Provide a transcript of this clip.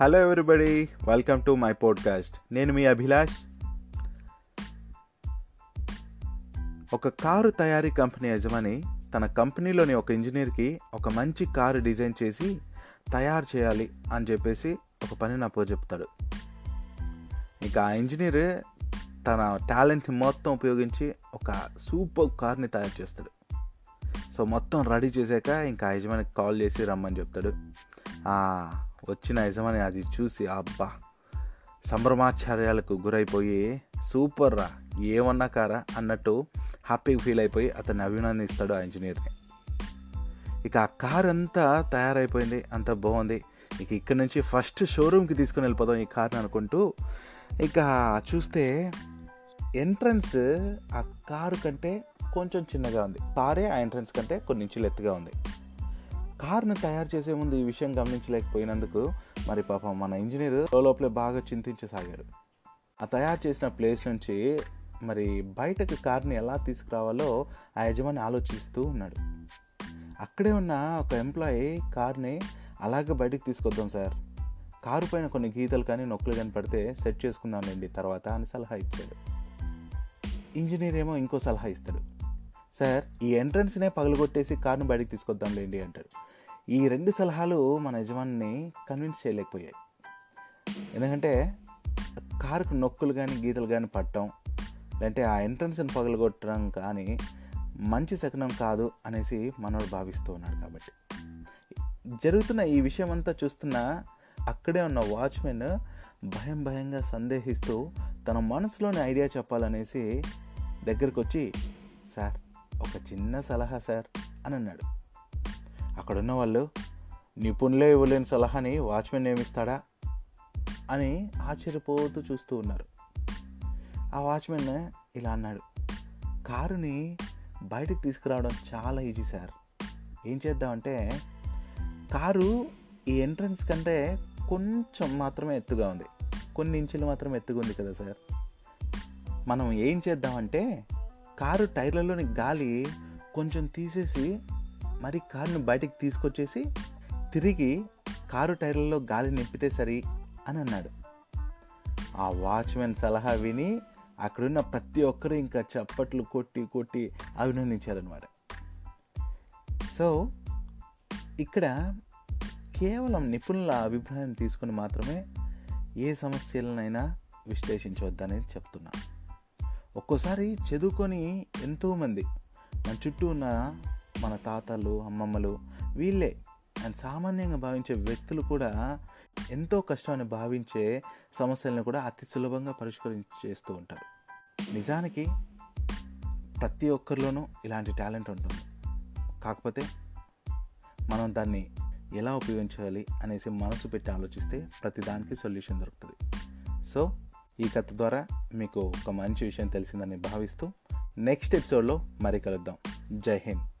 Hello everybody welcome to my podcast నేను మీ అభిలాష్. ఒక కారు తయారీ కంపెనీ యజమాని తన కంపెనీలోని ఒక ఇంజనీర్కి ఒక మంచి కారు డిజైన్ చేసి తయారు చేయాలి అని చెప్పేసి ఒక పని నాకు చెప్తాడు. ఇక ఆ ఇంజనీర్ తన టాలెంట్ని మొత్తం ఉపయోగించి ఒక సూపర్ కార్ని తయారు చేస్తాడు. సో మొత్తం రెడీ చేశాక ఇంకా యజమానికి కాల్ చేసి రమ్మని చెప్తాడు. వచ్చిన యజమాని అది చూసి అబ్బా సంభ్రమాచార్యాలకు గురైపోయి సూపర్ రా ఏమన్నా కారా అన్నట్టు హ్యాపీగా ఫీల్ అయిపోయి అతన్ని అభినందిస్తాడు ఆ ఇంజనీర్ని. ఇక ఆ కార్ అంతా తయారైపోయింది అంత బాగుంది. ఇక ఇక్కడ నుంచి ఫస్ట్ షోరూమ్కి తీసుకుని వెళ్ళిపోదాం ఈ కార్ని అనుకుంటూ ఇక చూస్తే ఎంట్రన్స్ ఆ కారు కంటే కొంచెం చిన్నగా ఉంది. కారే ఆ ఎంట్రన్స్ కంటే కొన్ని ఇంచులు ఎత్తుగా ఉంది. కార్ను తయారు చేసే ముందు ఈ విషయం గమనించలేకపోయినందుకు మరి పాపం మన ఇంజనీర్ లోపలే బాగా చింతించసాగాడు ఆ తయారు చేసిన ప్లేస్ నుంచి మరి బయటకు కార్ని ఎలా తీసుకురావాలో ఆ యజమాని ఆలోచిస్తూ ఉన్నాడు. అక్కడే ఉన్న ఒక ఎంప్లాయీ కార్ని అలాగే బయటకు తీసుకొద్దాం సార్ కారు పైన కొన్ని గీతలు కానీ నొక్కులు కానీ పడితే సెట్ చేసుకుందాంలేండి తర్వాత అని సలహా ఇచ్చాడు. ఇంజనీర్ ఏమో ఇంకో సలహా ఇస్తాడు. సార్ ఈ ఎంట్రన్స్నే పగలగొట్టేసి కార్ను బయటకు తీసుకొద్దాంలేండి అంటాడు. ఈ రెండు సలహాలు మన యజమానిని కన్విన్స్ చేయలేకపోయాయి. ఎందుకంటే కారుకు నొక్కులు కానీ గీతలు కానీ పట్టడం లేదంటే ఆ ఎంట్రన్స్ని పగలగొట్టడం కానీ మంచి శకనం కాదు అనేసి మనోడు భావిస్తూ ఉన్నాడు కాబట్టి. జరుగుతున్న ఈ విషయం అంతా చూస్తున్న అక్కడే ఉన్న వాచ్మెన్ భయం భయంగా సందేహిస్తూ తన మనసులోని ఐడియా చెప్పాలనేసి దగ్గరకు వచ్చి సార్ ఒక చిన్న సలహా సార్ అని అన్నాడు. అక్కడున్న వాళ్ళు నిపుణులే ఇవ్వలేని సలహాని వాచ్మెన్ ఏమిస్తాడా అని ఆశ్చర్యపోతూ చూస్తూ ఉన్నారు. ఆ వాచ్మెన్ ఇలా అన్నాడు కారుని బయటకు తీసుకురావడం చాలా ఈజీ సార్. ఏం చేద్దామంటే కారు ఈ ఎంట్రన్స్ కంటే కొంచెం మాత్రమే ఎత్తుగా ఉంది. కొన్ని ఇంచులు మాత్రమే ఎత్తుగా ఉంది కదా సార్. మనం ఏం చేద్దామంటే కారు టైర్లలోని గాలి కొంచెం తీసేసి మరి కారును బయటికి తీసుకొచ్చేసి తిరిగి కారు టైర్లలో గాలి నింపితే సరి అని అన్నాడు. ఆ వాచ్మెన్ సలహా విని అక్కడున్న ప్రతి ఒక్కరు ఇంకా చప్పట్లు కొట్టి కొట్టి అభినందించారనమాట సో ఇక్కడ కేవలం నిపుణుల అభిప్రాయం తీసుకుని మాత్రమే ఏ సమస్యలనైనా విశ్లేషించవద్దనేది చెప్తున్నా. ఒక్కోసారి చదువుకొని ఎంతోమంది మన చుట్టూ ఉన్న మన తాతలు అమ్మమ్మలు వీళ్ళే. అండ్ సామాన్యంగా భావించే వ్యక్తులు కూడా ఎంతో కష్టాన్ని భావించే సమస్యలను కూడా అతి సులభంగా పరిష్కరించేస్తూ ఉంటారు. నిజానికి ప్రతి ఒక్కరిలోనూ ఇలాంటి టాలెంట్ ఉంటుంది. కాకపోతే మనం దాన్ని ఎలా ఉపయోగించాలి అనేసి మనసు పెట్టి ఆలోచిస్తే ప్రతిదానికి సొల్యూషన్ దొరుకుతుంది. సో ఈ కథ ద్వారా మీకు ఒక మంచి విషయం తెలిసిందని భావిస్తూ నెక్స్ట్ ఎపిసోడ్లో మరి కలుద్దాం. జై హింద్.